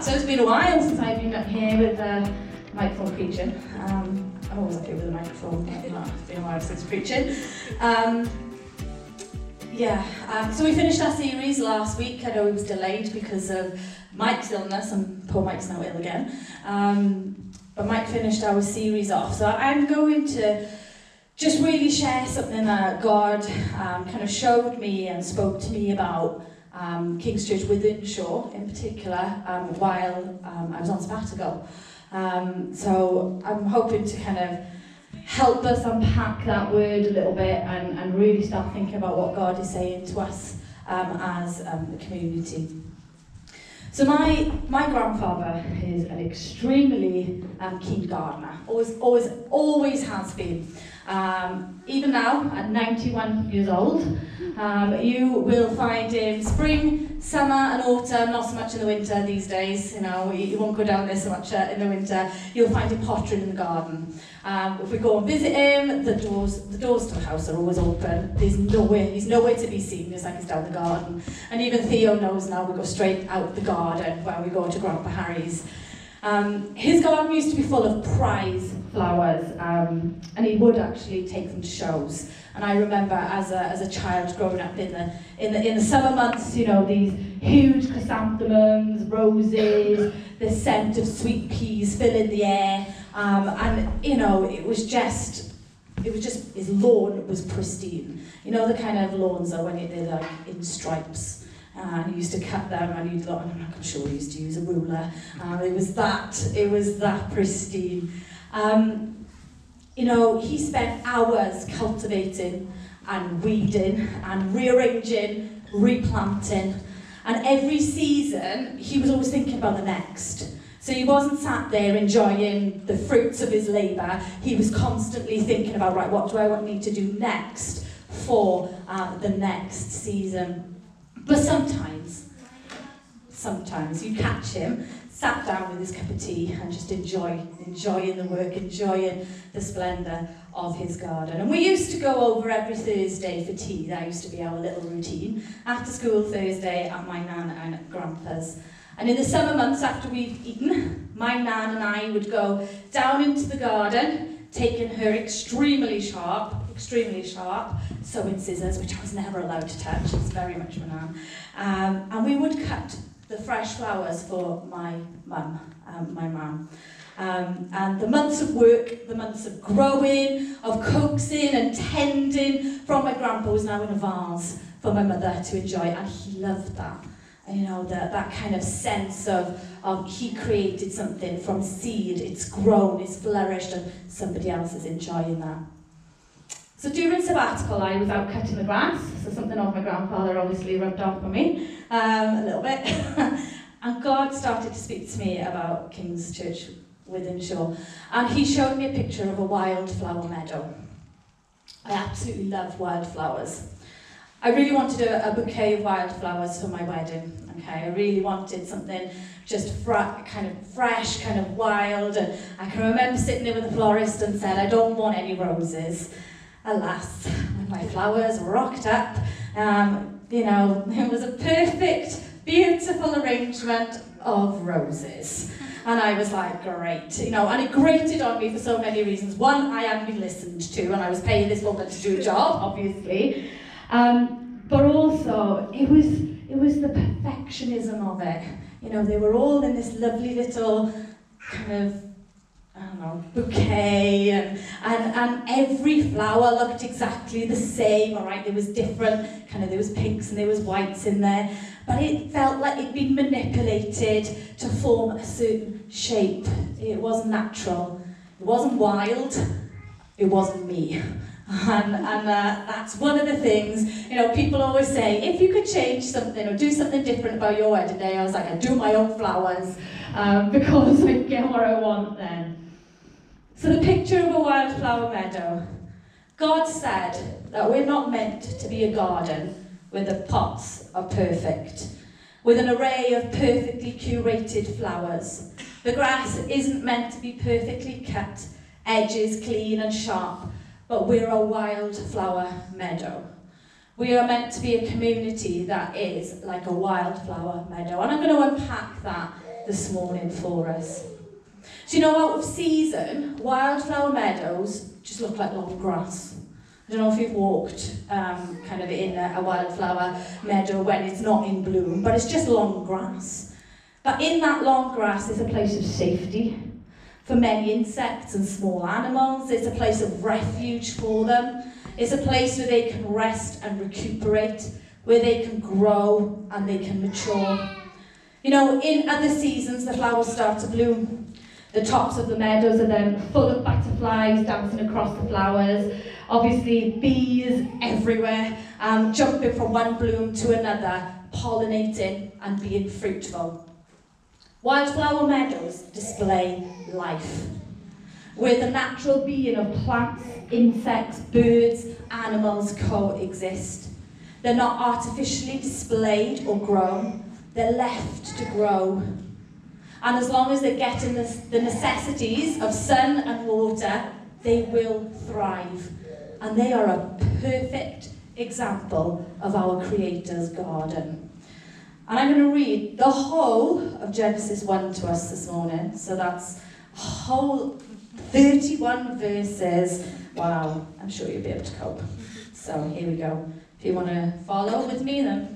So it's been a while since I've been up here with the microphone preaching. Um, I'm always up here with a microphone, it's been a while since preaching. Um, yeah, um, so we finished our series last week. I know it was delayed because of Mike's illness, and poor Mike's now ill again. Um, but Mike finished our series off. So I'm going to just really share something that God um, kind of showed me and spoke to me about um, King's Church Wythenshawe in particular um, while um, I was on sabbatical. Um, so I'm hoping to kind of help us unpack that word a little bit and, and really start thinking about what God is saying to us um, as um, community. So my, my grandfather is an extremely um, keen gardener, always, always, always has been. Um, even now, at 91 years old, um, you will find him spring, summer and autumn, not so much in the winter these days, you know, you, won't go down there so much uh, in the winter, you'll find him pottering in the garden. Um, if we go and visit him, the doors, the doors to the house are always open. There's nowhere, he's nowhere to be seen, just like he's down the garden. And even Theo knows now we go straight out the garden when we go to Grandpa Harry's. Um, his garden used to be full of prize flowers, um, and he would actually take them to shows. And I remember as a, as a child growing up in the, in the in the summer months, you know, these huge chrysanthemums, roses, the scent of sweet peas filling the air, um, and you know, it was just it was just his lawn was pristine. You know the kind of lawns that when they're like in stripes and he used to cut them and he'd like, I'm sure he used to use a ruler. Um, it was that, it was that pristine. Um, you know, he spent hours cultivating and weeding and rearranging, replanting. And every season, he was always thinking about the next. So he wasn't sat there enjoying the fruits of his labour. He was constantly thinking about, right, what do I want me to do next for uh, the next season? But sometimes, sometimes you catch him sat down with his cup of tea and just enjoy, enjoying the work, enjoying the splendour of his garden. And we used to go over every Thursday for tea. That used to be our little routine. After school Thursday at my nan and grandpa's. And in the summer months after we'd eaten, my nan and I would go down into the garden, taking her extremely sharp, extremely sharp sewing scissors, which I was never allowed to touch. It's very much my nan. Um, and we would cut the fresh flowers for my mum, um, my mum. Um, and the months of work, the months of growing, of coaxing and tending from my grandpa was now in a vase for my mother to enjoy, and he loved that. You know, that, that kind of sense of, of he created something from seed, it's grown, it's flourished, and somebody else is enjoying that. So during sabbatical, I was out cutting the grass, so something of my grandfather obviously rubbed off on me um, a little bit. and God started to speak to me about King's Church within And he showed me a picture of a wildflower meadow. I absolutely love wildflowers. I really wanted a, a bouquet of wildflowers for my wedding. Okay, I really wanted something just kind of fresh, kind of wild. And I can remember sitting there with the florist and said, I don't want any roses. Alas, my flowers rocked up. Um, you know, it was a perfect, beautiful arrangement of roses. And I was like, great, you know, and it grated on me for so many reasons. One, I hadn't been listened to, and I was paying this woman to do a job, obviously. Um, but also, it was, it was the perfectionism of it. You know, they were all in this lovely little kind of I don't know, bouquet and, and, and every flower looked exactly the same, all right? There was different, kind of, there was pinks and there was whites in there, but it felt like it'd been manipulated to form a certain shape. It wasn't natural. It wasn't wild. It wasn't me. And, and uh, that's one of the things, you know, people always say, if you could change something or do something different about your wedding day, I was like, I'd do my own flowers um, because I get what I want then. So the picture of a wildflower meadow. God said that we're not meant to be a garden where the pots are perfect, with an array of perfectly curated flowers. The grass isn't meant to be perfectly cut, edges clean and sharp, but we're a wildflower meadow. We are meant to be a community that is like a wildflower meadow. And I'm going to unpack that this morning for us. So, you know, out of season, wildflower meadows just look like long grass. I don't know if you've walked um, kind of in a, a wildflower meadow when it's not in bloom, but it's just long grass. But in that long grass is a place of safety for many insects and small animals. It's a place of refuge for them. It's a place where they can rest and recuperate, where they can grow and they can mature. You know, in other seasons, the flowers start to bloom. The tops of the meadows are then full of butterflies dancing across the flowers. Obviously, bees everywhere, um, jumping from one bloom to another, pollinating and being fruitful. Wildflower meadows display life, where the natural being of plants, insects, birds, animals coexist. They're not artificially displayed or grown, they're left to grow. And as long as they're getting the, the necessities of sun and water, they will thrive. And they are a perfect example of our Creator's garden. And I'm going to read the whole of Genesis 1 to us this morning. So that's whole 31 verses. Wow, I'm sure you'll be able to cope. So here we go. If you want to follow with me, then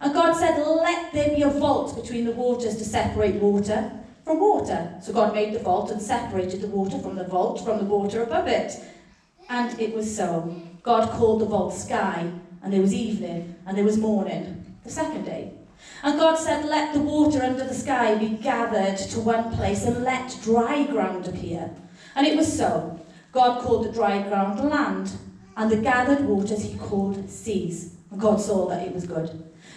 And God said, Let there be a vault between the waters to separate water from water. So God made the vault and separated the water from the vault from the water above it. And it was so. God called the vault sky, and there was evening, and there was morning, the second day. And God said, Let the water under the sky be gathered to one place, and let dry ground appear. And it was so. God called the dry ground land, and the gathered waters he called seas. And God saw that it was good.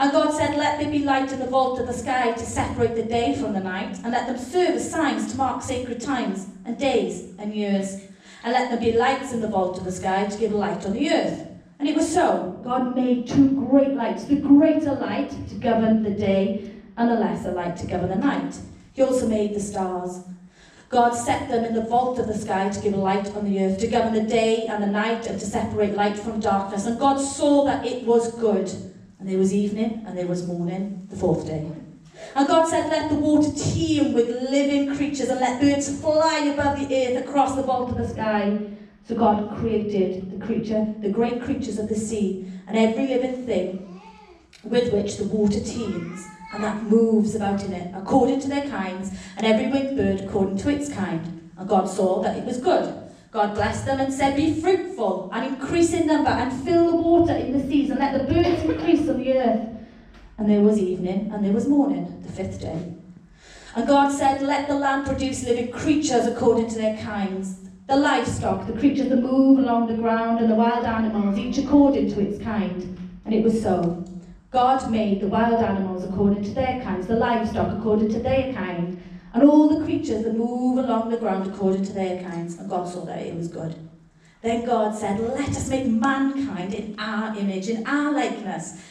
And God said, Let there be light in the vault of the sky to separate the day from the night, and let them serve as signs to mark sacred times, and days, and years. And let there be lights in the vault of the sky to give light on the earth. And it was so. God made two great lights, the greater light to govern the day, and the lesser light to govern the night. He also made the stars. God set them in the vault of the sky to give light on the earth, to govern the day and the night, and to separate light from darkness. And God saw that it was good. And there was evening, and there was morning, the fourth day. And God said, Let the water teem with living creatures, and let birds fly above the earth across the vault of the sky. So God created the creature, the great creatures of the sea, and every living thing with which the water teems, and that moves about in it, according to their kinds, and every winged bird according to its kind. And God saw that it was good. God blessed them and said, Be fruitful and increase in number, and fill the water in the seas, and let the birds increase on the earth. And there was evening, and there was morning, the fifth day. And God said, Let the land produce living creatures according to their kinds the livestock, the creatures that move along the ground, and the wild animals, each according to its kind. And it was so. God made the wild animals according to their kinds, the livestock according to their kind, and all the creatures that move along the ground according to their kinds. And God saw that it was good. Then God said, Let us make mankind in our image, in our likeness,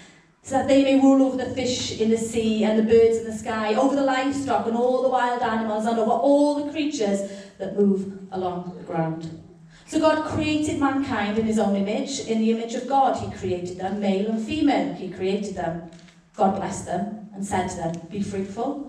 so that they may rule over the fish in the sea and the birds in the sky, over the livestock and all the wild animals, and over all the creatures that move along the ground. So God created mankind in his own image. In the image of God, he created them, male and female. He created them. God blessed them and said to them, Be fruitful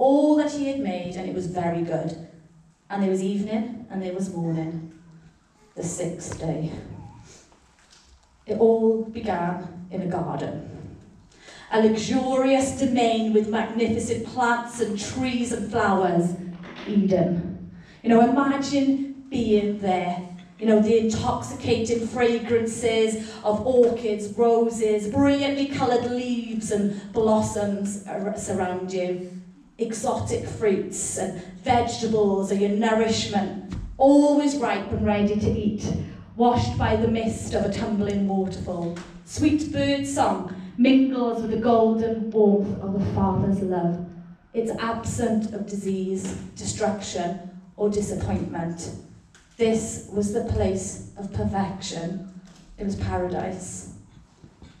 all that he had made, and it was very good. And there was evening, and there was morning, the sixth day. It all began in a garden. A luxurious domain with magnificent plants and trees and flowers. Eden. You know, imagine being there. You know, the intoxicating fragrances of orchids, roses, brilliantly coloured leaves and blossoms surround you. Exotic fruits and vegetables are your nourishment, always ripe and ready to eat washed by the mist of a tumbling waterfall. Sweet bird song mingles with the golden warmth of a father's love. It's absent of disease, destruction, or disappointment. This was the place of perfection. It was paradise.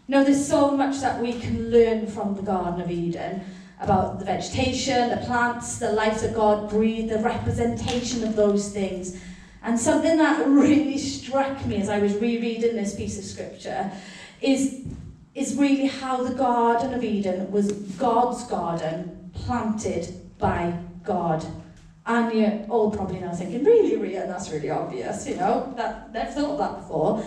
Know, there's so much that we can learn from the Garden of Eden about the vegetation, the plants, the life that God breathed, the representation of those things. And something that really struck me as I was rereading this piece of scripture is, is really how the Garden of Eden was God's garden, planted by God. And you're all probably now thinking, really, Ria, that's really obvious, you know, that, never thought that before.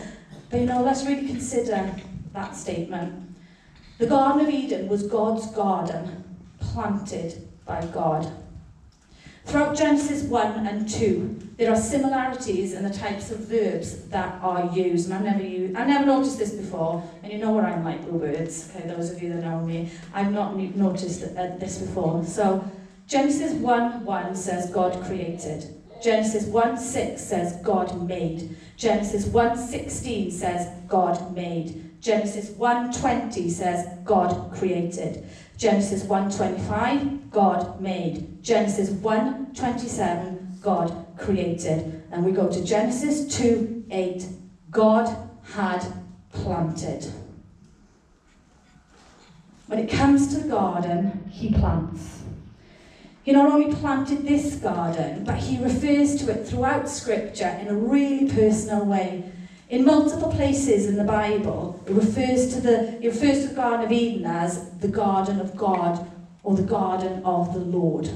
But you know, let's really consider that statement. The Garden of Eden was God's garden, planted by God. Throughout Genesis 1 and 2, there are similarities in the types of verbs that are used, and I've never used, I've never noticed this before, and you know what I'm like with words, okay, those of you that know me, I've not noticed uh, this before. So, Genesis 1 1 says God created. Genesis 1 6 says God made. Genesis 1 16 says God made. Genesis 1 20 says God created. Genesis 1.25, God made. Genesis 1.27, God created. And we go to Genesis 2.8, God had planted. When it comes to the garden, he plants. He not only planted this garden, but he refers to it throughout Scripture in a really personal way. In multiple places in the Bible, it refers to the, it refers to the Garden of Eden as the Garden of God or the Garden of the Lord.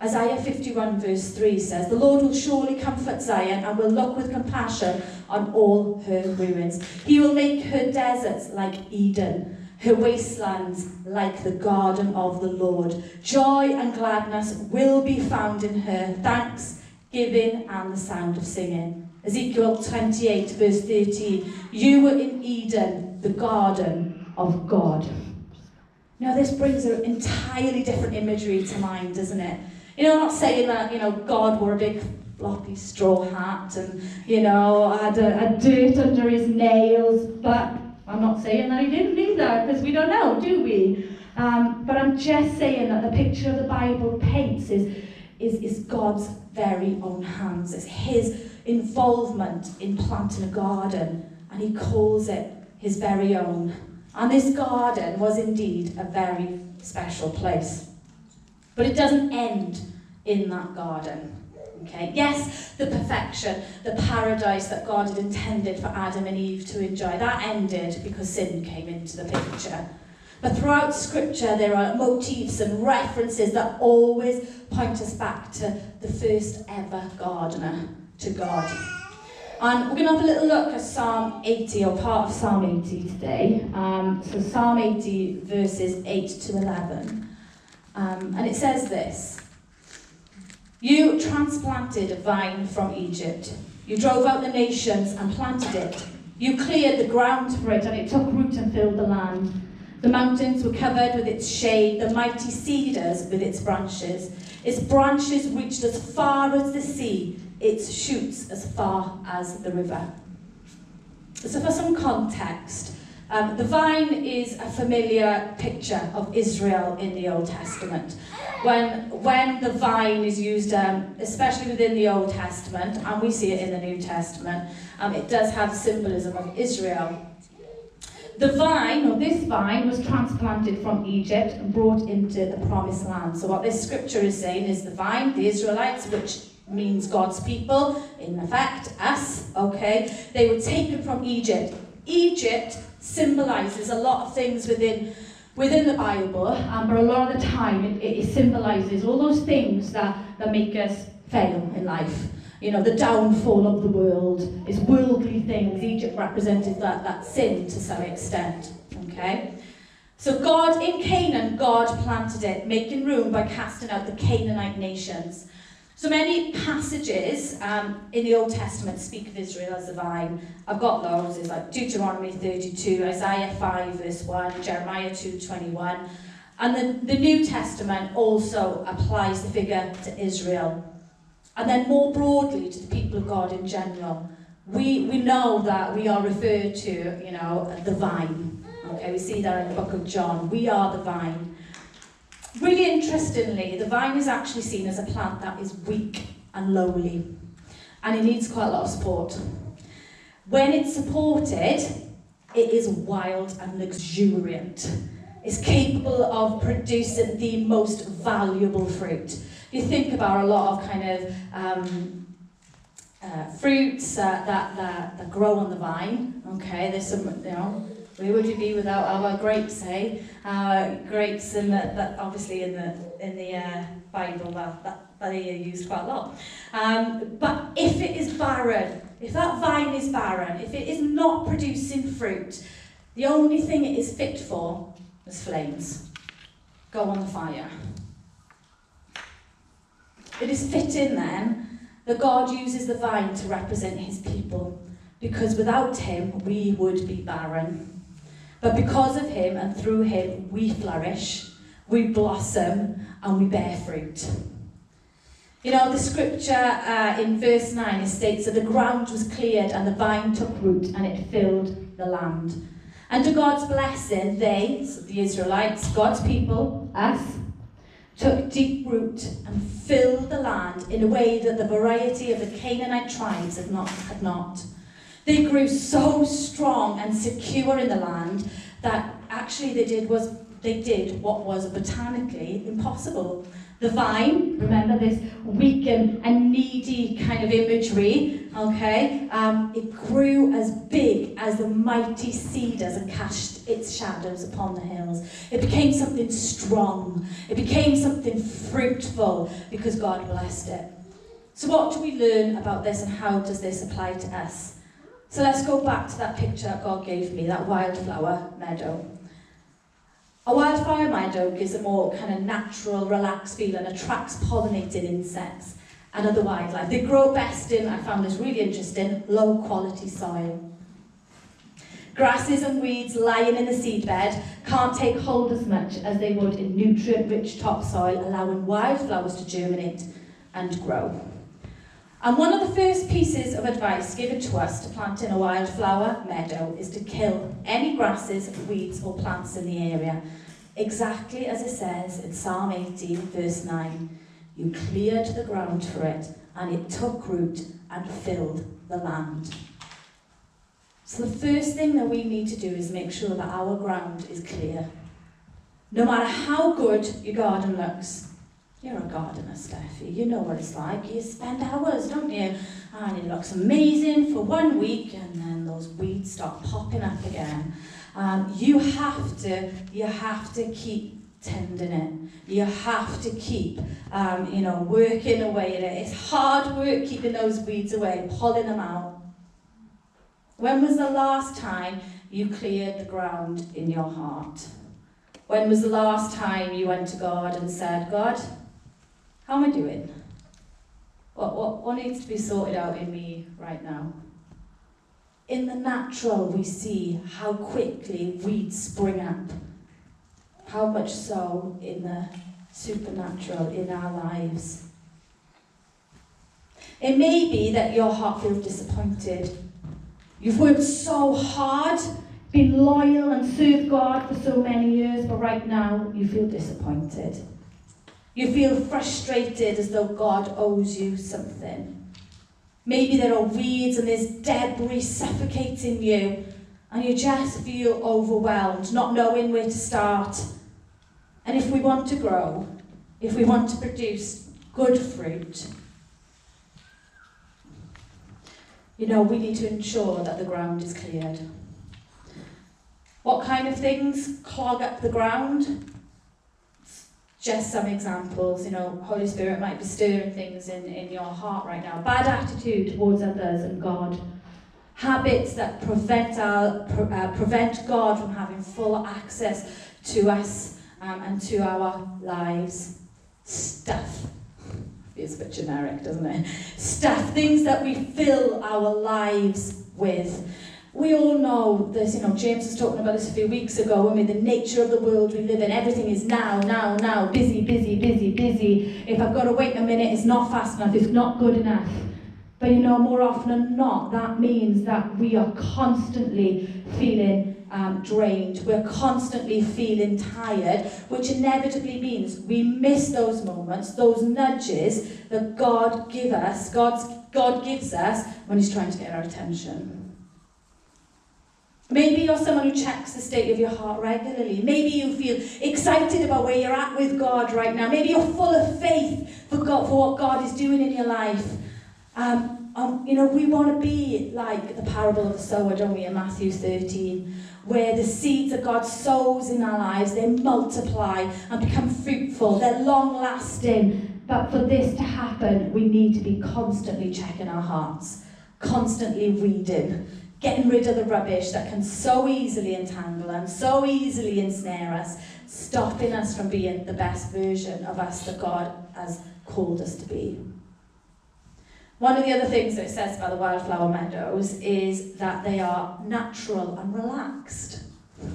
Isaiah 51 verse 3 says, The Lord will surely comfort Zion and will look with compassion on all her ruins. He will make her deserts like Eden, her wastelands like the garden of the Lord. Joy and gladness will be found in her, thanksgiving and the sound of singing. Ezekiel 28, verse 13. You were in Eden, the garden of God. Now, this brings an entirely different imagery to mind, doesn't it? You know, I'm not saying that, you know, God wore a big floppy straw hat and, you know, had a, a dirt under his nails, but I'm not saying that he didn't either, because we don't know, do we? Um, but I'm just saying that the picture of the Bible paints is, is, is God's very own hands. It's his involvement in planting a garden, and he calls it his very own. And this garden was indeed a very special place. But it doesn't end in that garden. Okay? Yes, the perfection, the paradise that God had intended for Adam and Eve to enjoy, that ended because sin came into the picture. But throughout Scripture, there are motifs and references that always point us back to the first ever gardener to God. And we're going to have a little look at Psalm 80, or part of Psalm 80 today. Um, so, Psalm 80, verses 8 to 11. Um, and it says this You transplanted a vine from Egypt. You drove out the nations and planted it. You cleared the ground for it, and it took root and filled the land. The mountains were covered with its shade, the mighty cedars with its branches. Its branches reached as far as the sea its shoots as far as the river. So for some context, um, the vine is a familiar picture of Israel in the Old Testament. When, when the vine is used, um, especially within the Old Testament, and we see it in the New Testament, um, it does have symbolism of Israel. The vine, or this vine, was transplanted from Egypt and brought into the promised land. So, what this scripture is saying is the vine, the Israelites, which means God's people, in effect, us, okay, they were taken from Egypt. Egypt symbolizes a lot of things within within the Bible, um, but a lot of the time it, it symbolizes all those things that, that make us fail in life. You know, the downfall of the world is worldly things. Egypt represented that, that sin to some extent. Okay? So God in Canaan, God planted it, making room by casting out the Canaanite nations. So many passages um, in the Old Testament speak of Israel as a vine. I've got loads. It's like Deuteronomy 32, Isaiah 5 verse 1, Jeremiah 2, 21. And the, the New Testament also applies the figure to Israel. And then more broadly to the people of God in general. We, we know that we are referred to, you know, the vine. Okay, we see that in the book of John. We are the vine. Really interestingly, the vine is actually seen as a plant that is weak and lowly, and it needs quite a lot of support. When it's supported, it is wild and luxuriant. It's capable of producing the most valuable fruit. You think about a lot of kind of um, uh, fruits uh, that, that, that grow on the vine. Okay, there's some, you know, where would you be without our grapes, eh? Our grapes, and that obviously in the in the uh, Bible, that, that are used quite a lot. Um, but if it is barren, if that vine is barren, if it is not producing fruit, the only thing it is fit for is flames. Go on the fire. It is fitting then that God uses the vine to represent his people, because without him we would be barren. But because of him and through him, we flourish, we blossom, and we bear fruit. You know, the scripture uh, in verse 9 it states that the ground was cleared and the vine took root and it filled the land. Under God's blessing, they, so the Israelites, God's people, us, took deep root and filled the land in a way that the variety of the Canaanite tribes had not. Had not. They grew so strong and secure in the land that actually they did was they did what was botanically impossible. The vine, remember this weak and, and needy kind of imagery, okay? Um, it grew as big as the mighty cedars and cast its shadows upon the hills. It became something strong. It became something fruitful because God blessed it. So what do we learn about this and how does this apply to us? So let's go back to that picture that God gave me, that wildflower meadow. A wildflower meadow gives a more kind of natural, relaxed feel and attracts pollinated insects and other wildlife. They grow best in, I found this really interesting, low quality soil. Grasses and weeds lying in the seedbed can't take hold as much as they would in nutrient-rich topsoil, allowing wildflowers to germinate and grow. And one of the first pieces of advice given to us to plant in a wildflower meadow is to kill any grasses, weeds or plants in the area. Exactly as it says in Psalm 18 verse 9. You cleared the ground for it and it took root and filled the land. So the first thing that we need to do is make sure that our ground is clear. No matter how good your garden looks, you're a gardener, Steffi. You know what it's like. You spend hours, don't you? And it looks amazing for one week, and then those weeds start popping up again. Um, you have to, you have to keep tending it. You have to keep, um, you know, working away at it. It's hard work keeping those weeds away, pulling them out. When was the last time you cleared the ground in your heart? When was the last time you went to God and said, God, how am I doing? What, what, what needs to be sorted out in me right now? In the natural, we see how quickly weeds spring up. How much so in the supernatural, in our lives. It may be that your heart feels disappointed. You've worked so hard, been loyal and served God for so many years, but right now you feel disappointed. You feel frustrated as though God owes you something. Maybe there are weeds and there's debris suffocating you, and you just feel overwhelmed, not knowing where to start. And if we want to grow, if we want to produce good fruit, you know, we need to ensure that the ground is cleared. What kind of things clog up the ground? Just some examples, you know, Holy Spirit might be stirring things in, in your heart right now. Bad attitude towards others and God. Habits that prevent, our, uh, prevent God from having full access to us um, and to our lives. Stuff It's a bit generic, doesn't it? Stuff, things that we fill our lives with. We all know this, you know, James was talking about this a few weeks ago, I mean, the nature of the world we live in, everything is now, now, now, busy, busy, busy, busy. If I've got to wait a minute, it's not fast enough, it's not good enough. But you know, more often than not, that means that we are constantly feeling um, drained, we're constantly feeling tired, which inevitably means we miss those moments, those nudges that God give us, God's, God gives us when He's trying to get our attention. Maybe you're someone who checks the state of your heart regularly. Maybe you feel excited about where you're at with God right now. Maybe you're full of faith for God, for what God is doing in your life. Um, um, you know, we want to be like the parable of the sower, don't we, in Matthew 13, where the seeds that God sows in our lives, they multiply and become fruitful. They're long lasting. But for this to happen, we need to be constantly checking our hearts, constantly reading, getting rid of the rubbish that can so easily entangle and so easily ensnare us, stopping us from being the best version of us that God has called us to be. One of the other things that it says about the wildflower meadows is that they are natural and relaxed.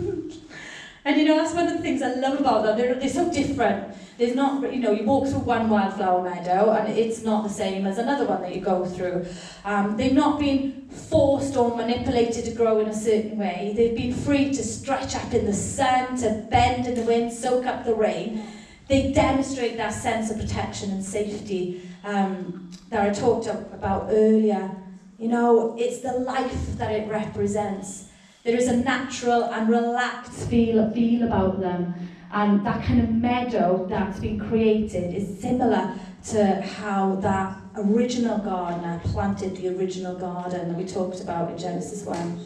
and you know, that's one of the things I love about them. They're, they're so different. There's not, you know, you walk through one wildflower meadow and it's not the same as another one that you go through. Um, they've not been forced or manipulated to grow in a certain way. They've been free to stretch up in the sun, to bend in the wind, soak up the rain. They demonstrate that sense of protection and safety um, that I talked about earlier. You know, it's the life that it represents. There is a natural and relaxed feel, feel about them. And that kind of meadow that's been created is similar to how that original gardener planted the original garden that we talked about in Genesis 1.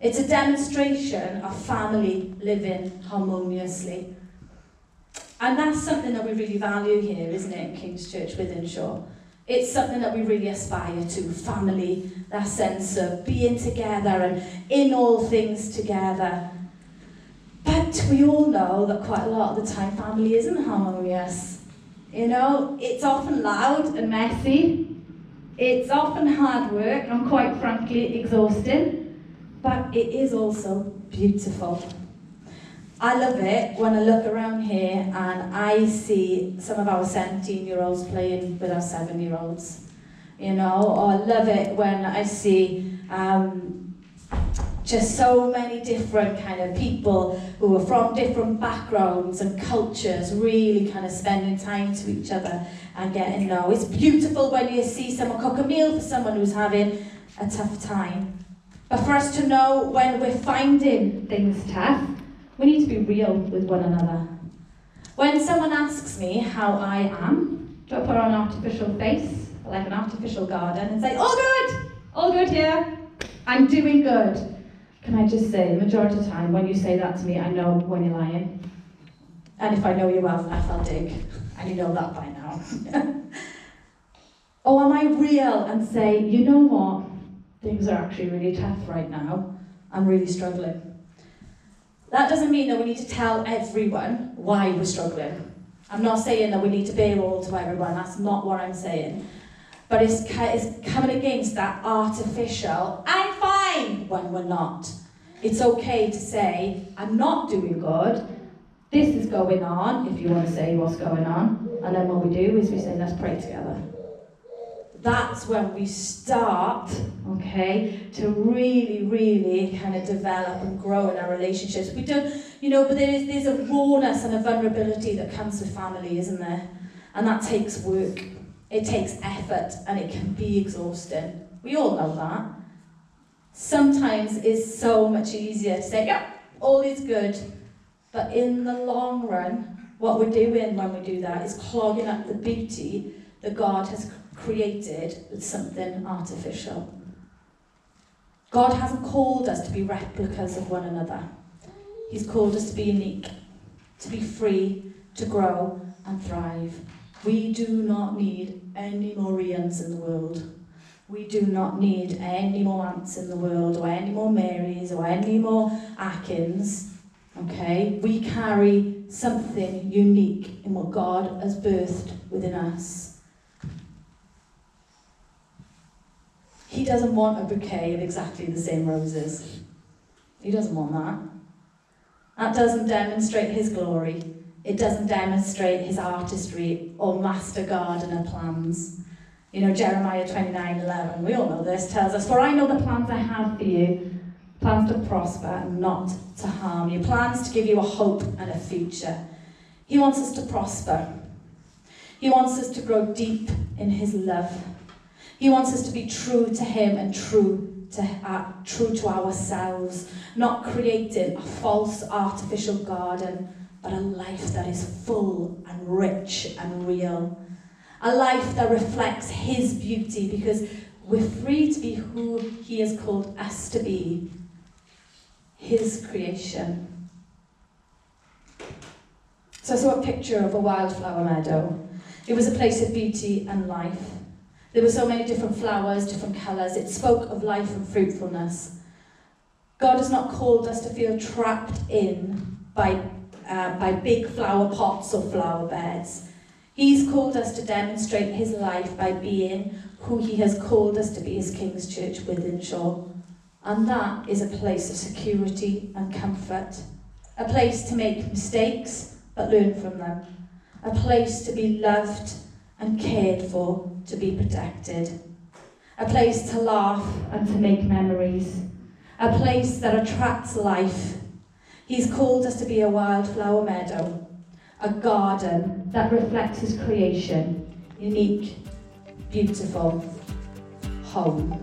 It's a demonstration of family living harmoniously. And that's something that we really value here, isn't it, in King's Church within Shore? It's something that we really aspire to family, that sense of being together and in all things together. But we all know that quite a lot of the time family isn't harmonious. You know, it's often loud and messy, it's often hard work and quite frankly exhausting, but it is also beautiful. I love it when I look around here and I see some of our 17 year olds playing with our 7 year olds. You know, or I love it when I see um, just so many different kind of people who are from different backgrounds and cultures really kind of spending time to each other and getting to know. It's beautiful when you see someone cook a meal for someone who's having a tough time. But for us to know when we're finding things tough, we need to be real with one another. When someone asks me how I am, do I put on an artificial face, like an artificial garden, and say, all good, all good here, I'm doing good. Can I just say, the majority of the time, when you say that to me, I know when you're lying. And if I know you well I'll dig. And you know that by now. or oh, am I real and say, you know what, things are actually really tough right now. I'm really struggling. That doesn't mean that we need to tell everyone why we're struggling. I'm not saying that we need to bear all to everyone, that's not what I'm saying. But it's, it's coming against that artificial, I'm fine, when we're not. It's okay to say, I'm not doing good, this is going on, if you want to say what's going on. And then what we do is we say, let's pray together that's when we start, okay, to really, really kind of develop and grow in our relationships. We don't, you know, but there is there's a rawness and a vulnerability that comes with family, isn't there? And that takes work. It takes effort and it can be exhausting. We all know that. sometimes it's so much easier to say, yeah, all is good. But in the long run, what we're doing when we do that is clogging up the beauty that God has created with something artificial. God hasn't called us to be replicas of one another. He's called us to be unique, to be free, to grow and thrive. We do not need any more Ians in the world. We do not need any more ants in the world, or any more Marys, or any more Akins. Okay? We carry something unique in what God has birthed within us. He doesn't want a bouquet of exactly the same roses. He doesn't want that. That doesn't demonstrate his glory. It doesn't demonstrate his artistry or master gardener plans. You know, Jeremiah 29 11, we all know this, tells us, For I know the plans I have for you, plans to prosper and not to harm you, plans to give you a hope and a future. He wants us to prosper. He wants us to grow deep in his love. He wants us to be true to him and true to, uh, true to ourselves, not creating a false artificial garden but a life that is full and rich and real. A life that reflects His beauty because we're free to be who He has called us to be His creation. So I saw a picture of a wildflower meadow. It was a place of beauty and life. There were so many different flowers, different colours. It spoke of life and fruitfulness. God has not called us to feel trapped in by uh, by big flower pots or flower beds. He's called us to demonstrate his life by being who he has called us to be as King's Church Wythenshawe. And that is a place of security and comfort. A place to make mistakes but learn from them. A place to be loved and cared for, to be protected. A place to laugh and to make memories. A place that attracts life He's called us to be a wildflower meadow, a garden that reflects his creation, unique, beautiful home.